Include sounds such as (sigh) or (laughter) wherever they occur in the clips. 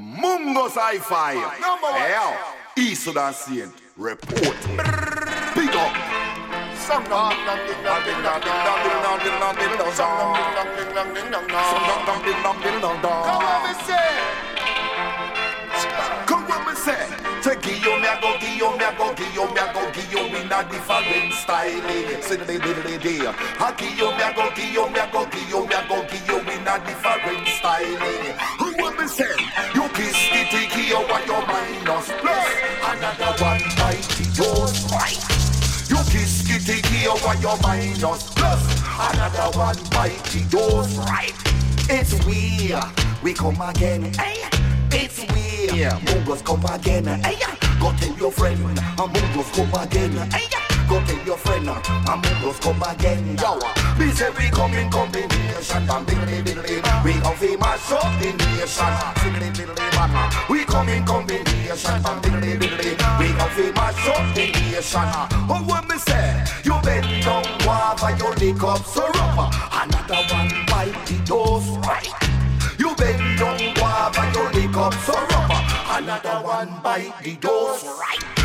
Mungos Hi-Fi. Number one. Hey, East Sudan Saint reporting. Big up. Some dong dong ding dong ding dong dong ding dong ding dong ding dong Some dong ding dong ding dong ding dong Some dong dong dong ding dong ding dong dong. Come on, me say. Come what me say. Take you me a go, give you me a go, give you me a go, give you in a different style. Say the day, the day, I give you me a go, give you me a go, give you me a go, give you in a different style. What me say? You kiss the tiki, oh, you want your minus plus. Another one the dose. You kiss the tiki, oh, you want your minus plus. Another one the dose right. It's weird, we come again. Hey. It's weird. Mungos come again. Hey, go tell your friend. Mungos come again. Hey, go tell your friend. Uh, Mungos come again. Yo, me say uh, uh. we come in combination. Bam, diddly, diddly. We come fi mash up the nation. Diddly, diddly, man. We come in combination. Bam, diddly, diddly. We come fi mash up the nation. Oh, what me say? You bend down, guava, you lick up syrup. Another one bite the dose right. You bend down guava, you lick up rubber. Another one bite the dose right.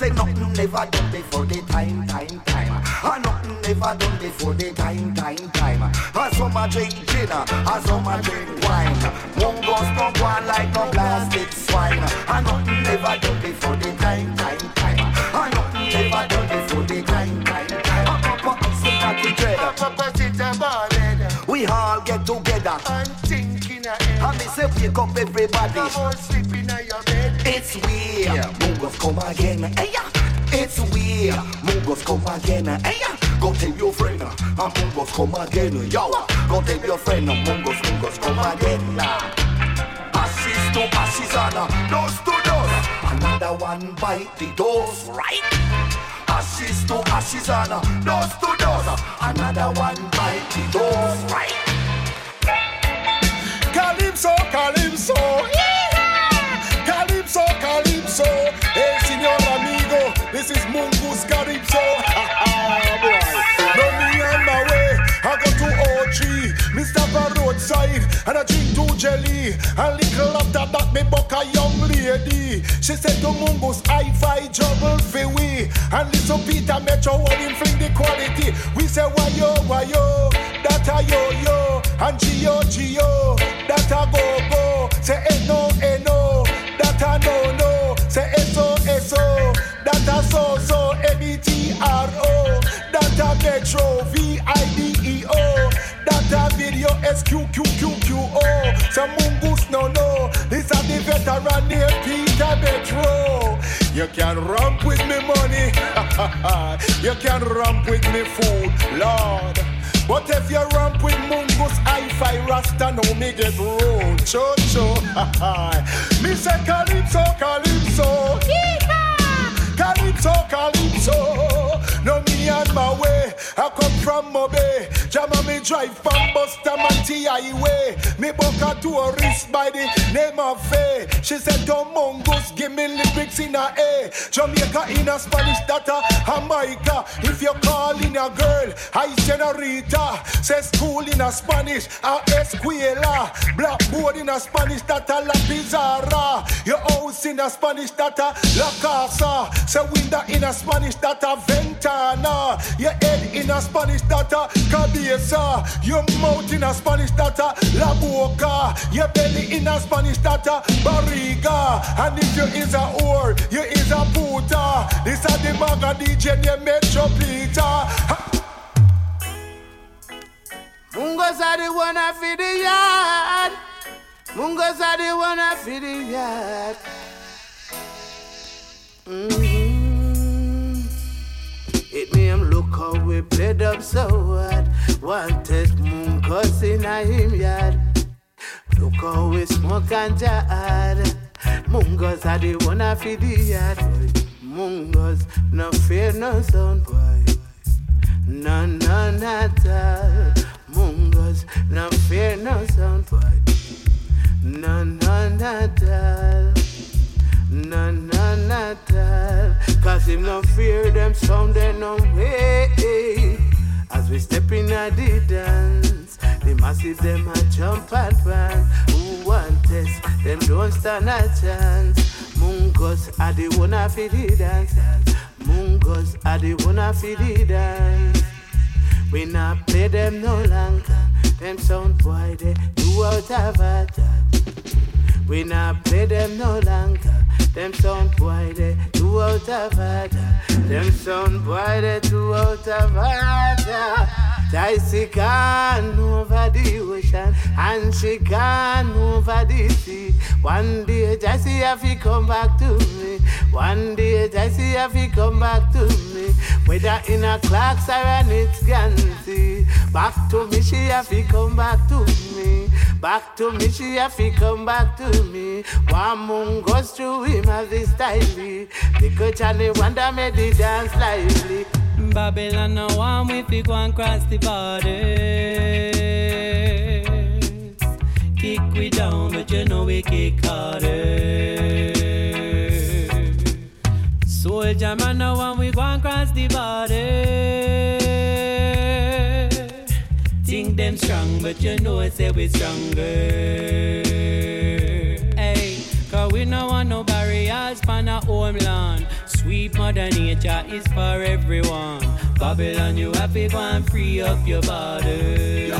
Say nothing never done before the time, time, time. And nothing never done before the time, time, time. And some a drink gin, and some a drink wine. Mungos no go on like no plastic swine. And nothing never done before the time, time, time. And nothing never done before the time, time, time. Up, up, up, some a drink dread. Papa sit a ballin' We all get together. and think in a head. And me say wake up everybody. Come on, sleep It's weird. Mungos come again. Yeah. It's weird. Mungos come again. Yeah. Go tell your friend. Uh, and Mungos come again. Yo, go tell your friend. Uh, Mungos, Mungos come again. Ashes to ashes and uh, dust to dust. Another one bite the dose, right? Ashes to ashes and dust to dust. Another one bite the dose, right? Calypso, Calypso, and I drink two jelly, and little after that me buck a young lady. She said to Mungus, I fight trouble for we, and little Peter Metro want him fling the quality. We say why yo, why yo, that a yo yo, and Gio Gio, veteran named Peter Metro. You can romp with me money, (laughs) you can romp with me food, Lord. But if you romp with Mungus, Hi-Fi, Rasta, no me get road. Cho cho, (laughs) me say Calypso, Calypso, Yeehaw! Calypso, Calypso. I come from Mobe. Jama me drive from Bustamante Highway. Me book a tourist by the name of Faye. She said, Don't Mungus, give me lyrics in a A. Jamaica in a Spanish, that a Jamaica. If you call in a girl, I senorita. Say school in a Spanish, a escuela. Blackboard in a Spanish, that a la pizarra. Your house in a Spanish, that a la casa. Say window in a Spanish, that a ventana. Your head in a Spanish, that a cabeza. Your mouth in a Spanish, that a la boca. Your belly in a Spanish, that a barriga. And if you is a whore, you is a puta. This a the maga DJ named Metro Peter. Mungos are the one I feed the yard. Mungos are the one I feed the yard. Mm. It me him how we played up so hard. One test Mungos in a him yard. Look how we smoke and jar. Mungos are the one I feed the yard. Mungos no fear no sound boy. No, no, not all. Mungos, no fear, no sound boy. No, no, not all. No, no, not all. Cause him no fear them sound they no way. As we step in a the dance, the massive them a jump and pan. Who want test them don't stand a chance. Mungos are the one of the dance. Mungos are the one of the dance. We not play them no longer. Them sound boy they do out of a We not play them no longer. Them sound boy they do out of a Them sound boy they do out of a Dicey gone over the ocean and she gone over the sea. One day Jessie have to come back to me. One day Jessie have to come back to me. Whether in a clocks or an it's Gansey. Back to me she have to come back to me. Back to me she have to come back to me. One moon goes through him as this style. The coach and the wonder made the dance lively. Babylon no one we fi go and cross the borders. Kick we down, but you know we kick harder. Soldier man no one we go and cross the border. Think them strong, but you know I say we stronger. Hey, cause we no want no barriers for no homeland. Sweet mother nature is for everyone. Babylon, you have to go and free up your body.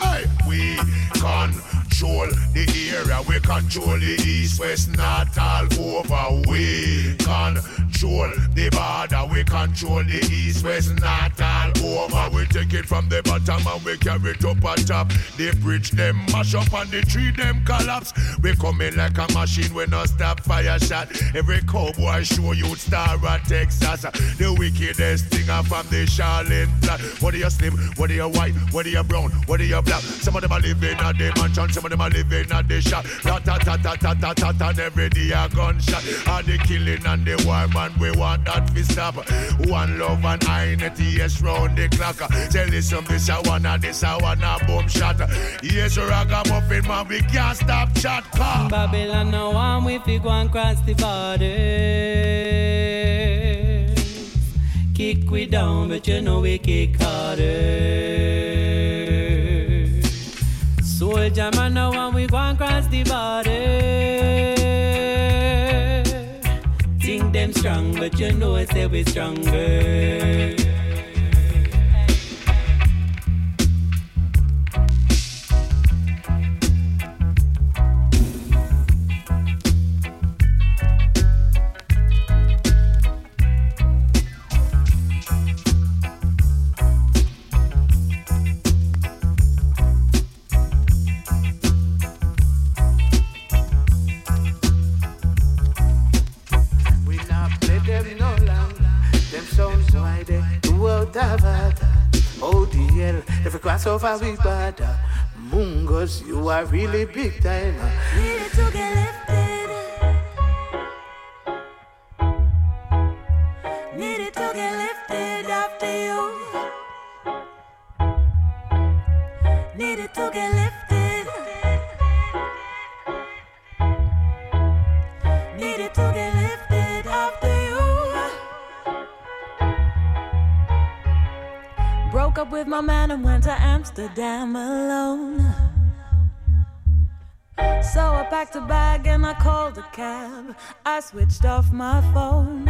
Hey, we control the area, we control the east, west, north, all over. We control the border, we control the east, west, north, all over. We take it from the bottom and we carry it up on top. The bridge them mash up and the tree them collapse. We come in like a machine, we no stop fire shot. Every cowboy show you star at Texas. The wickedest thing from the Charlene plot. What are you slim? What are you white? What are you brown? What are you black? Some of them are living at the mansion, some of them are living at the shop. Ta ta ta ta ta ta ta ta. And every day a gunshot. And the killing and the war man, we want that to stop. One love and I yes round the clock. Tell you some this I wanna this I wanna boom shot. Yes, ragamuffin man, we can't stop chat. Car. Babylon no one we fi go and cross the border. Kick we down, but you know we kick harder. Soldier man, now when we go and cross the border. Think them strong, but you know I say we stronger. Far we bad. You are really big time. Needed to Amsterdam alone. So I packed a bag and I called a cab. I switched off my phone.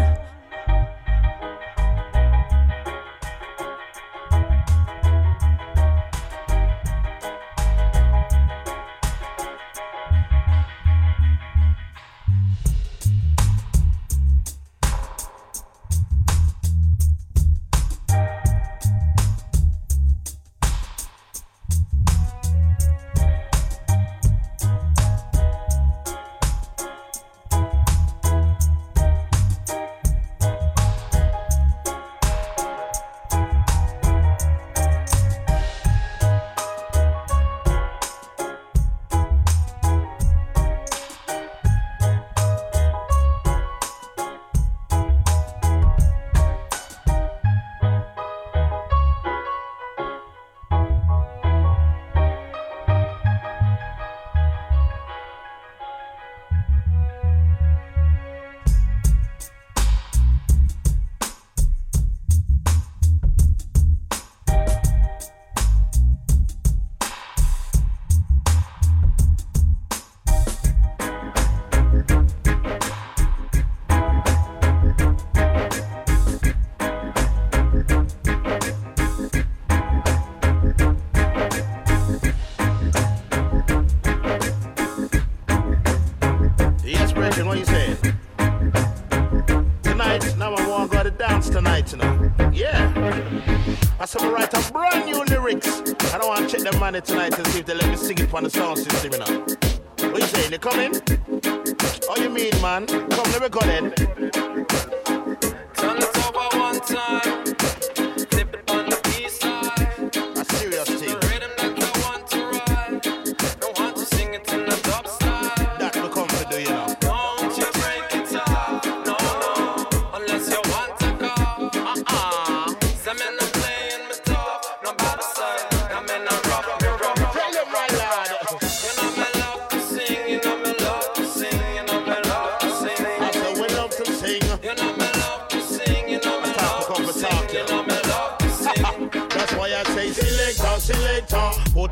tonight, you know. Yeah. I said, write a brand new lyrics. I don't want to check the money tonight and see if they let me sing it on the sound system, you know. What you saying? They coming? Are you mean, man? Come, let me go then. Turn it over one time.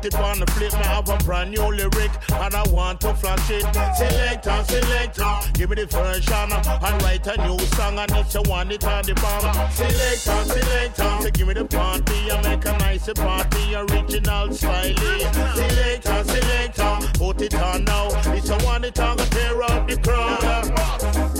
It the flip, I have a brand new lyric and I want to flash it. Selector, selector, give me the version and write a new song and it's a one it on the bomb. Selector, selector, so give me the party and make a nice party, original style. Selector, selector, put it on now. It's a one it on the tear up the crowd.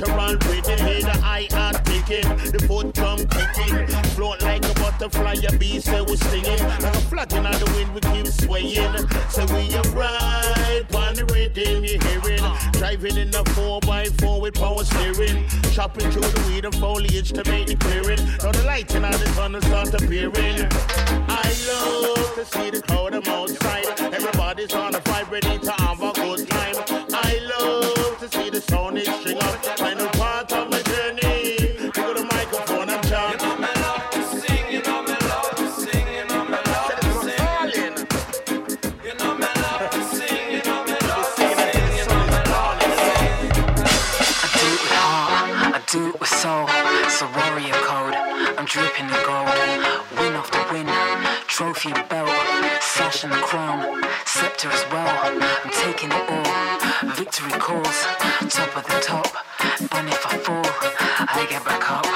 Natural rhythm. Hear the eye heart ticking, the foot drum kicking. Float like a butterfly, a bee say we singing. Like a flapping on the wind, we keep swaying. So we are right on the rhythm, you hearing. Driving in the 4x4 with power steering. Chopping through the weed and foliage to make it clearing. Now the lighting on the tunnel start appearing. I love to see the crowd, I'm outside. Everybody's on a vibe, ready to have a sash and the crown, scepter as well. I'm taking it all. Victory calls, top of the top. And if I fall, I get back up.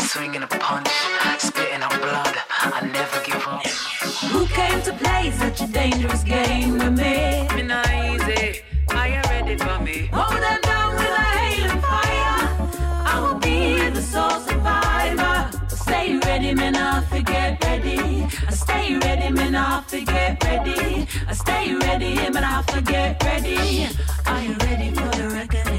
Swinging a punch, spitting out blood. I never give up. Who came to play such a dangerous game with me? Me not easy. Are you ready for me? Hold them down with a hail and fire. I will be the soul survivor stay ready, man, I forget ready. I stay ready, man, I forget ready. I stay ready, man, I forget ready. Are you ready for the reckoning?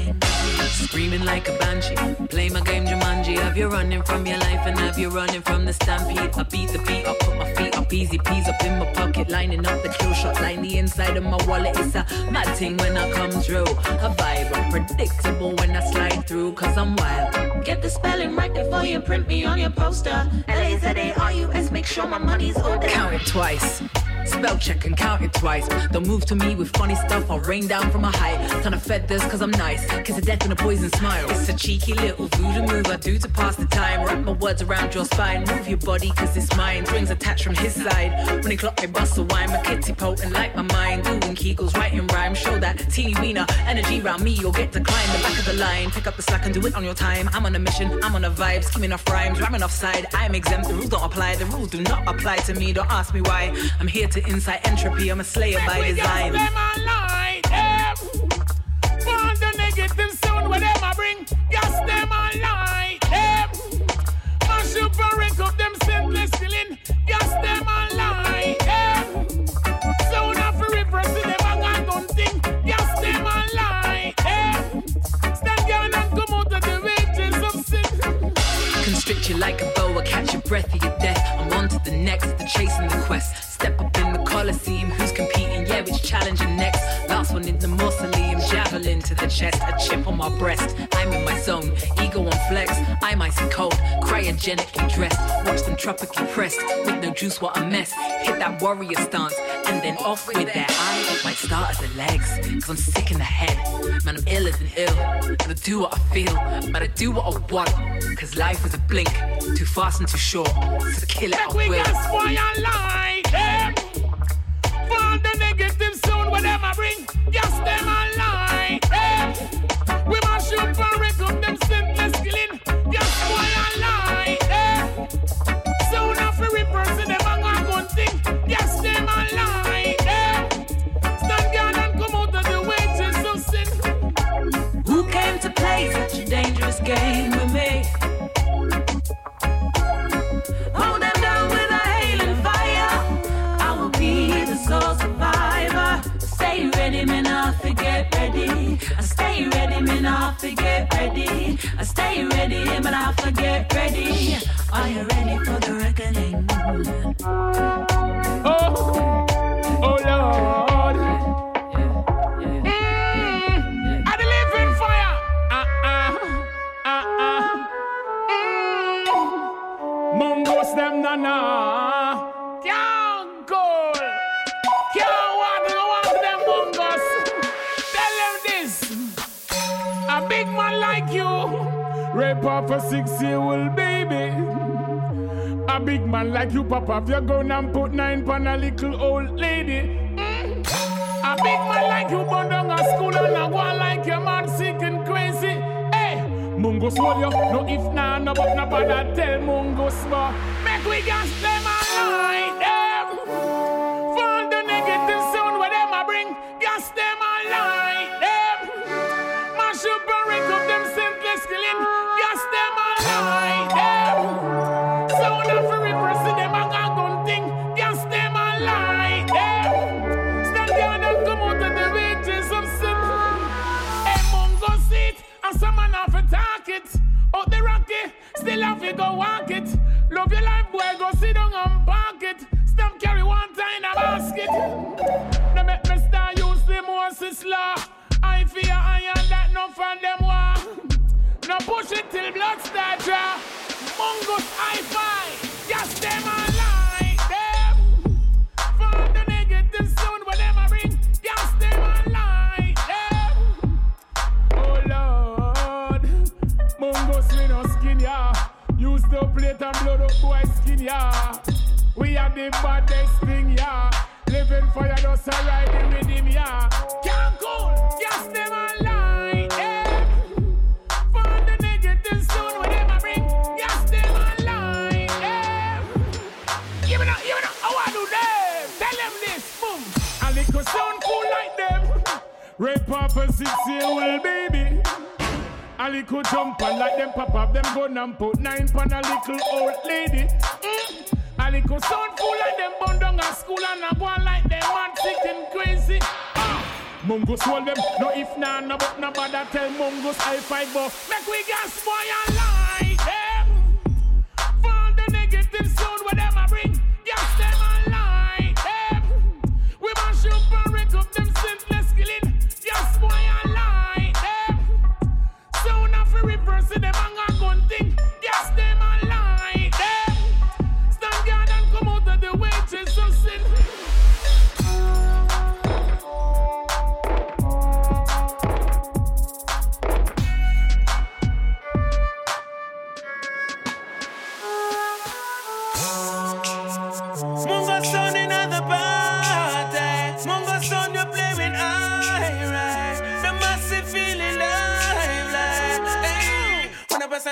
Screaming like a banshee, play my game Jumanji. Have you running from your life and have you running from the stampede? I beat the beat, I put my feet up, easy peas up in my pocket, lining up the kill shot line. The inside of my wallet It's a mad thing when I come through. A vibe unpredictable when I slide through, cause I'm wild. Get the spelling right before you print me on your poster. L-A-Z-A-R-U-S, make sure my money's ordered. Count it twice. Spell check and count it twice. Don't move to me with funny stuff, I'll rain down from a height. Ton of feathers cause I'm nice. Kiss a death and a poison smile. It's a cheeky little voodoo move I do to pass the time. Wrap my words around your spine. Move your body cause it's mine. Strings attached from his side. When he clock me bust a wine. My kitty potent like my mind. Doing kegels, writing rhyme. Show that teeny wiener energy round me. You'll get to climb the back of the line. Pick up the slack and do it on your time. I'm on a mission, I'm on a vibe. Skimming off rhymes, rhyming off side. I'm exempt, the rules don't apply. The rules do not apply to me. Don't ask me why. I'm here to incite entropy. I'm a slayer by design. Cryogenically dressed. Watch them tropically pressed, with no juice, what a mess. Hit that warrior stance, and then off with that. I might start at the legs, cause I'm sick in the head. Man, I'm ill as an ill. But I do what I feel, but I do what I want. Cause life is a blink, too fast and too short. So kill it, I will. spoil line, yeah. For Are you ready? Pop off your gun and put nine pan a little old lady. Mm. A big man like you burn down a school and a one like your man sick and crazy. Hey, Mungus hold you. No if nah, no but no bother tell Mungus more. Make we gas High five! and put nine pan a little old lady. Mm. A little son fool like them bun down at school and a go like them man sitting crazy. Ah. Mungus hold them, no if nah, no but no bother tell Mungus I fight but make we gas boy alive.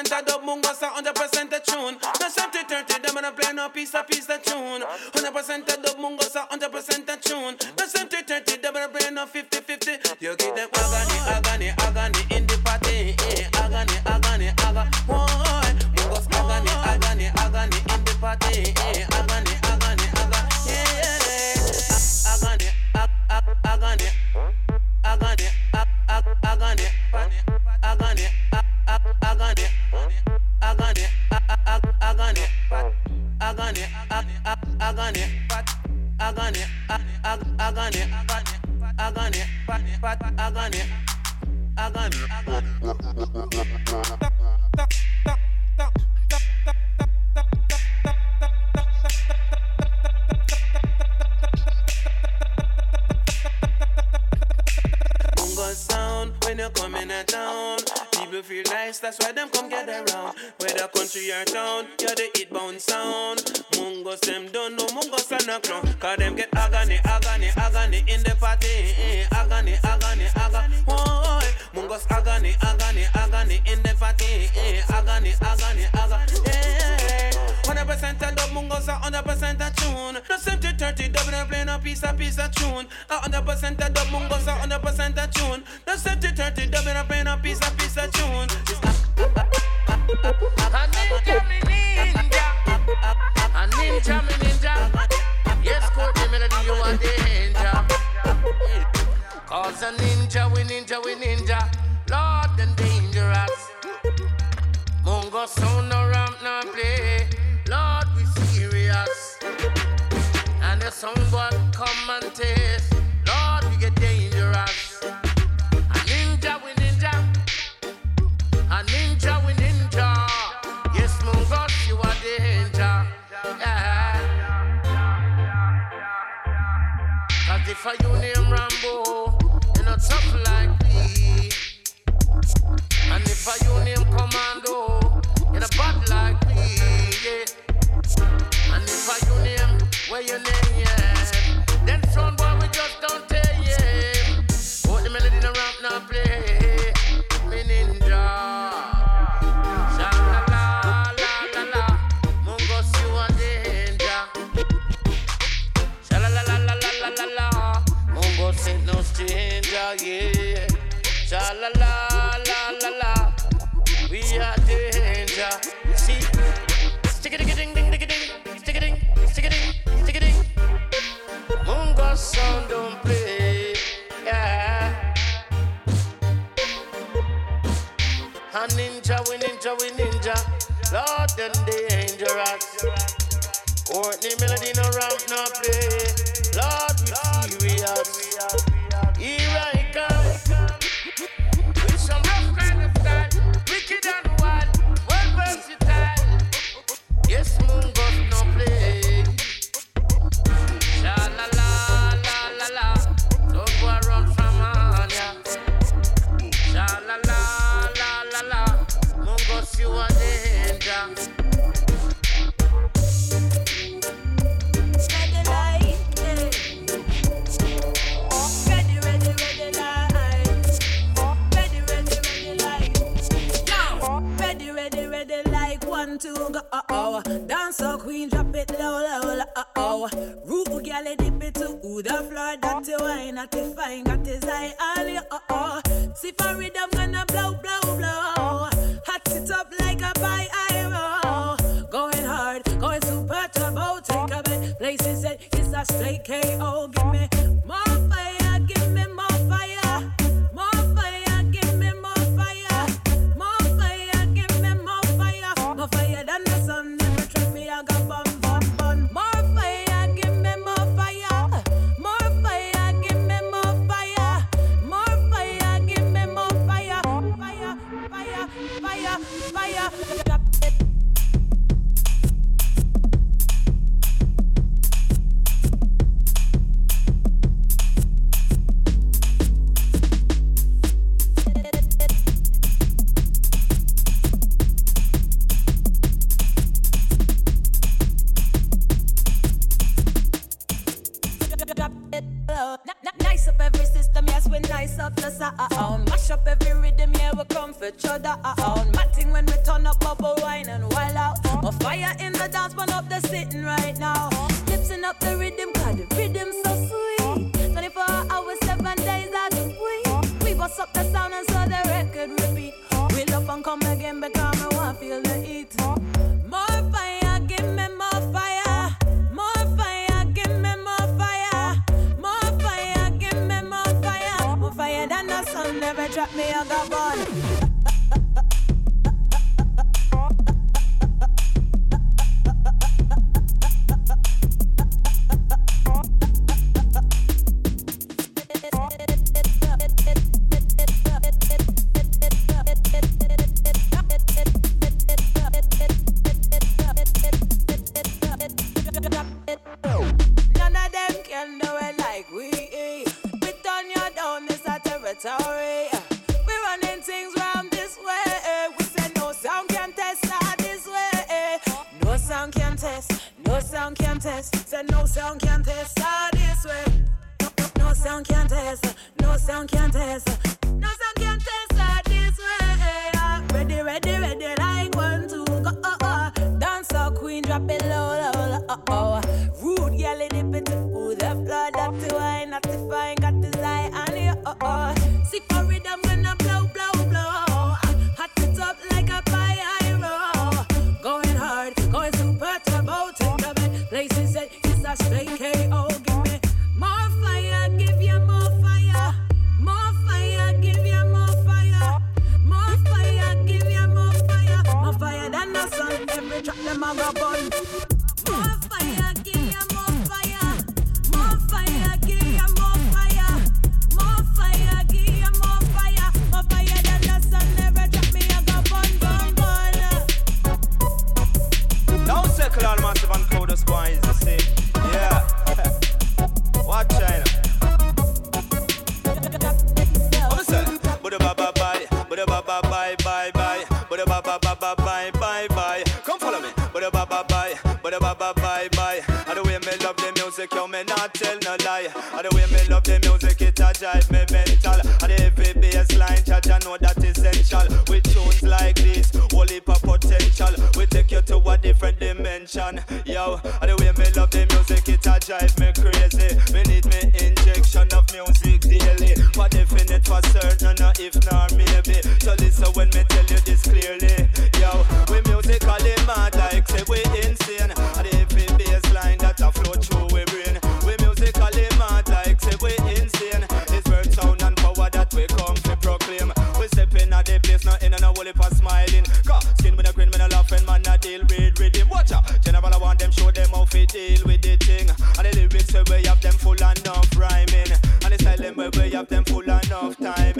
100% of dub mungo, 100% of tune. No 70 30, them gonna play no piece of piece of tune. 100% of dub mungo, 100% of tune. No 70 30, them gonna play no 50 danger, Lord, them dangerous. Mongo sound no ramp no play, Lord, we serious. And the sound boy come and taste, Lord, we get dangerous. A ninja we ninja, a ninja we ninja. Yes, Mongo, you are danger. Yeah. Cause if I you name Rambo, you're not tough like. If I you name commando in a bad like me, yeah. And if I you name where your name we ninja, we ninja. Lord, them dangerous. Courtney Melody no ramp, no play. Lord, we serious.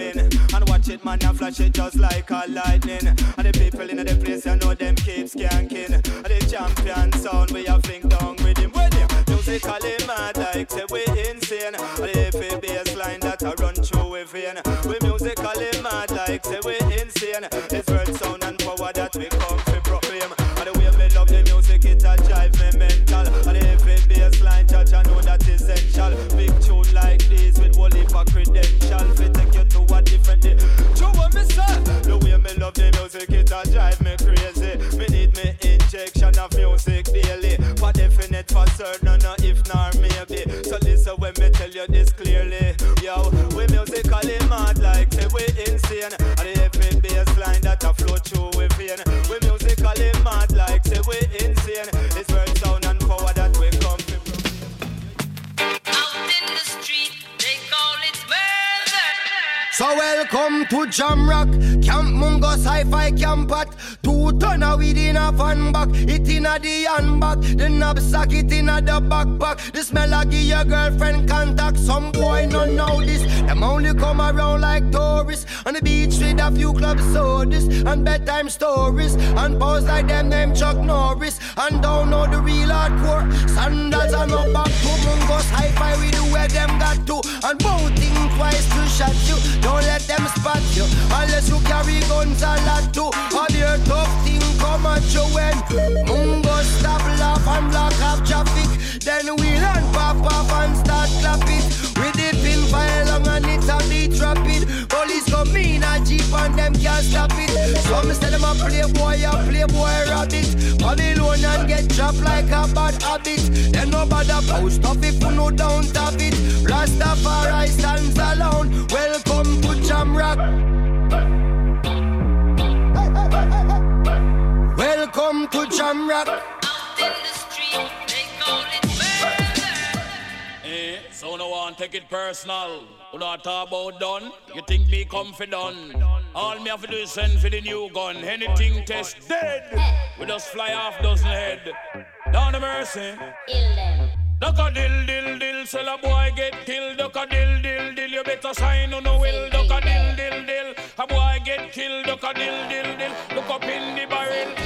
Timing. And watch it, man, and flash it just like a lightning. And the people in the place, you know them keep skanking. And the champion sound, we have fling down with him. With him, musically mad, like say we insane. And the heavy bass line that I run through with vein. We musically mad, like say we insane. It's to Jamrock Camp Mungos Hi-Fi Camp at Two ton of weed in a fan bag It in a the handbag. The knapsack it in a the backpack The smell a give your girlfriend contact. Some boy no know this. Them only come around like tourists. On the beach with a few club sodas And bedtime stories And pose like them name Chuck Norris. And don't know the real hardcore. Sandals and no back to Mungos Hi-Fi We do where them got to. And think twice to shot you. Don't let them spot you Unless you carry guns a lot too. Have your tough thing come at you when Mungo stop laugh and block off traffic? Then we run pop off and start clap it. With the pin fire long and it's a beat rapid. Police come in a jeep and them can't stop it. So me say them a playboy, a playboy rabbit. Babylon and get dropped like a bad habit. Then no bother post off if you know don't it. Rastafari stands alone. Welcome to Jamrock Welcome to Jamrock so no one take it personal. You know talk about done. You think me confident? All me have to do is send for the new gun. Anything test dead. We just fly off dozen head. Down the mercy. Duck a dill dill dill, sell a boy get killed. Duck a dill dill dill, you better sign on no will. Duck a dill dill dill, a boy get killed. Duck a dill dill dill, look up in the barrel.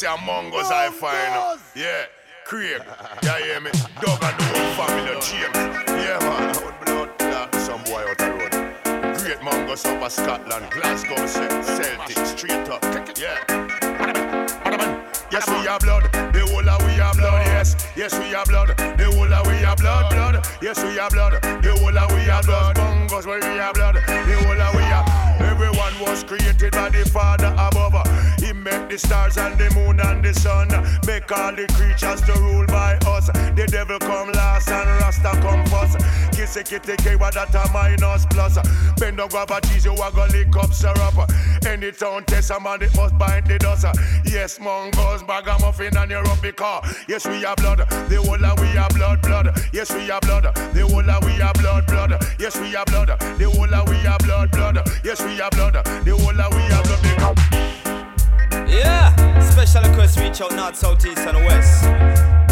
Mungos, when me say a Mungos, I find Yeah, Craig, yeah, hear me? Dog and the whole family James. Yeah, man, I would blood some boy out the road. Great Mungos up of Scotland, Glasgow, Ce- Celtic, straight up. Yeah. Yes, we are blood. The whole of we are blood. Yes, yes, we are blood. The whole of we are blood, blood. Yes, we are blood. The whole of we are blood. Bongos, where we are blood. The whole of we are. Everyone was created by the Father above. He made the stars and the moon and the sun. Make all the creatures to rule by us. The devil come last and Rasta come first. Kiss a kitty K, what that a minus plus. Bend down, grab a cheese, you a go lick up syrup. Any town test a man, it must bind the dust. Yes, Mungos, bag a muffin and you're up because. Yes, we are blood. The whole of we are blood, blood. Yes, we are blood. The whole of we are blood, blood. Yes, we are blood. The whole of we are blood, blood. Yes, we are blood. The whole of we are blood. Yeah, special request reach out north, south, east, and west.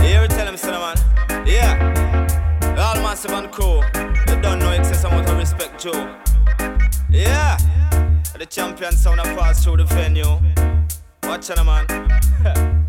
Hear it, tell them, son, man. Yeah, all massive and crew. They don't know excess amount of respect, Joe. Yeah, the champion sound a pass through the venue. Watch on, man. (laughs)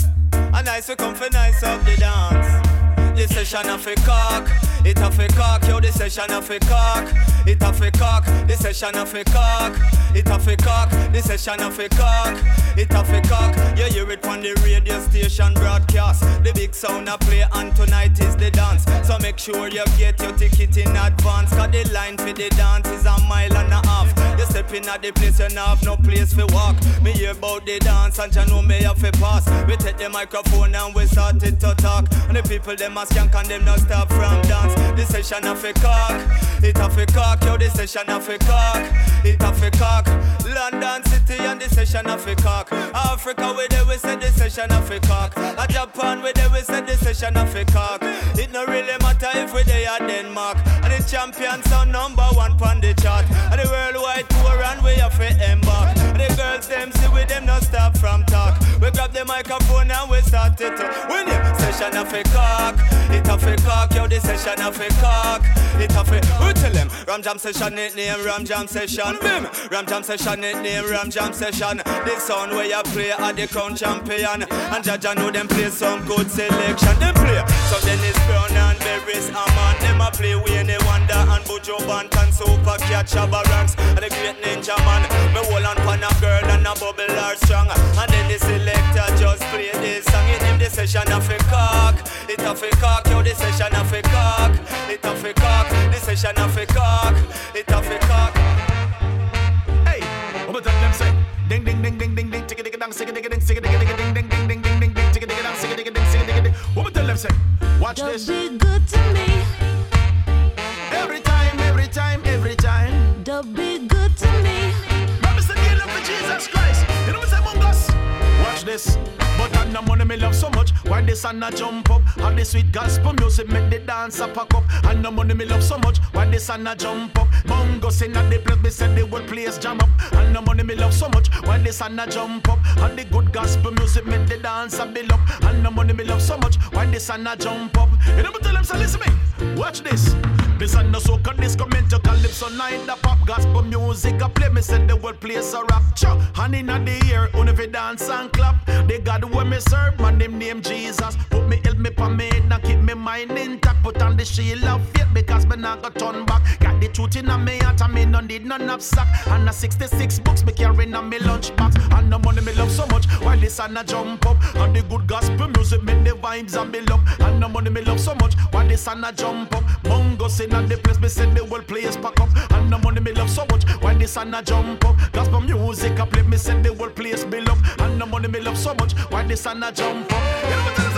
A nice we come for nice up the dance. This session of a cock, it a fi cock, yo. This session of a cock, it a fi cock. This session a cock, it a fi cock. This session a cock, it a fi cock. You hear it from the radio station broadcast. The big sound a play and tonight is the dance. So make sure you get your ticket in advance. Cause the line for the dance is a mile and a half. You step in at the place, you have no place for walk. Me hear about the dance and you know me have to pass. We take the microphone and we started to talk. And the people them a skank and them not stop from dance. This session a fi cock, it a fi cock. Yo, this session a fi cock, it a fi cock. London City and this session a fi cock. Africa we there we say this session a fi cock. A Japan we there we say this session a fi cock. It no really matter if we there at Denmark. And the champions are number one pon the chart. And the worldwide tour and we have to embark. And the girls them see with them not stop from talk. We grab the microphone and we start it. When the session of a cock, it a a cock, yo the session of a cock. It a a, we tell them Ram Jam session it name Ram Jam session. Bim, Ram Jam session it name Ram Jam session. This sound where you play at the crown champion, and Jaja know them play some good selection. They play so Dennis Brown and Beres Hammond. Them a play Wayne Wonder and Buju Bant and Super Cat Shabba and the great Ninja Man. Me hold on pan a girl and a bubble are strong, and then the selector just play this song. It name the session of a cock. It a cock, yo the session of a cock. It a cock, the session of a cock. It a cock. What tell them say? Ding ding ding ding ding ding, ticka ticka dang, ticka ticka ding, ticka ticka ding ding ding ding ding ding ding, ticka ticka dang, ticka ticka ding, ticka ticka ding. What tell them say? Watch this. Be good to me. Every time, every time, every time. Don't be good to me. Said, "Give love for Jesus Christ." You know what I'm saying, Watch this. I no money me love so much. Why this and a jump up? How the sweet gospel music make the dancer pack up. And no money me love so much. Why this and a jump up? Mungo sing at the place, me said the whole place jam up. And no money me love so much. Why this and a jump up? And the good gospel music make the dancer build up. And no money me love so much. Why this and a jump up? Know what tell them say listen me. Watch this. This and the soca disco mental calypso night the pop gospel music I play me said the whole place a. Cha, hand in the ear, only fi dance and clap. They God when me serve, man them name Jesus. Put me help me pa me and keep me mind intact. Put on the shield of faith because me not go turn back. Got the truth in me heart and me no need no knapsack. And a 66 books me carrying on me lunchbox. And the money me love so much while this and a jump up. And the good gospel music make the vibes and build up. And the money me love so much while this and a jump up. Mungo sing at the place me said the whole place pack up. And the money me love so much while this and a jump up. Gospel music I play me said the whole place build up. And the money me love so much while this and a jump up. You know what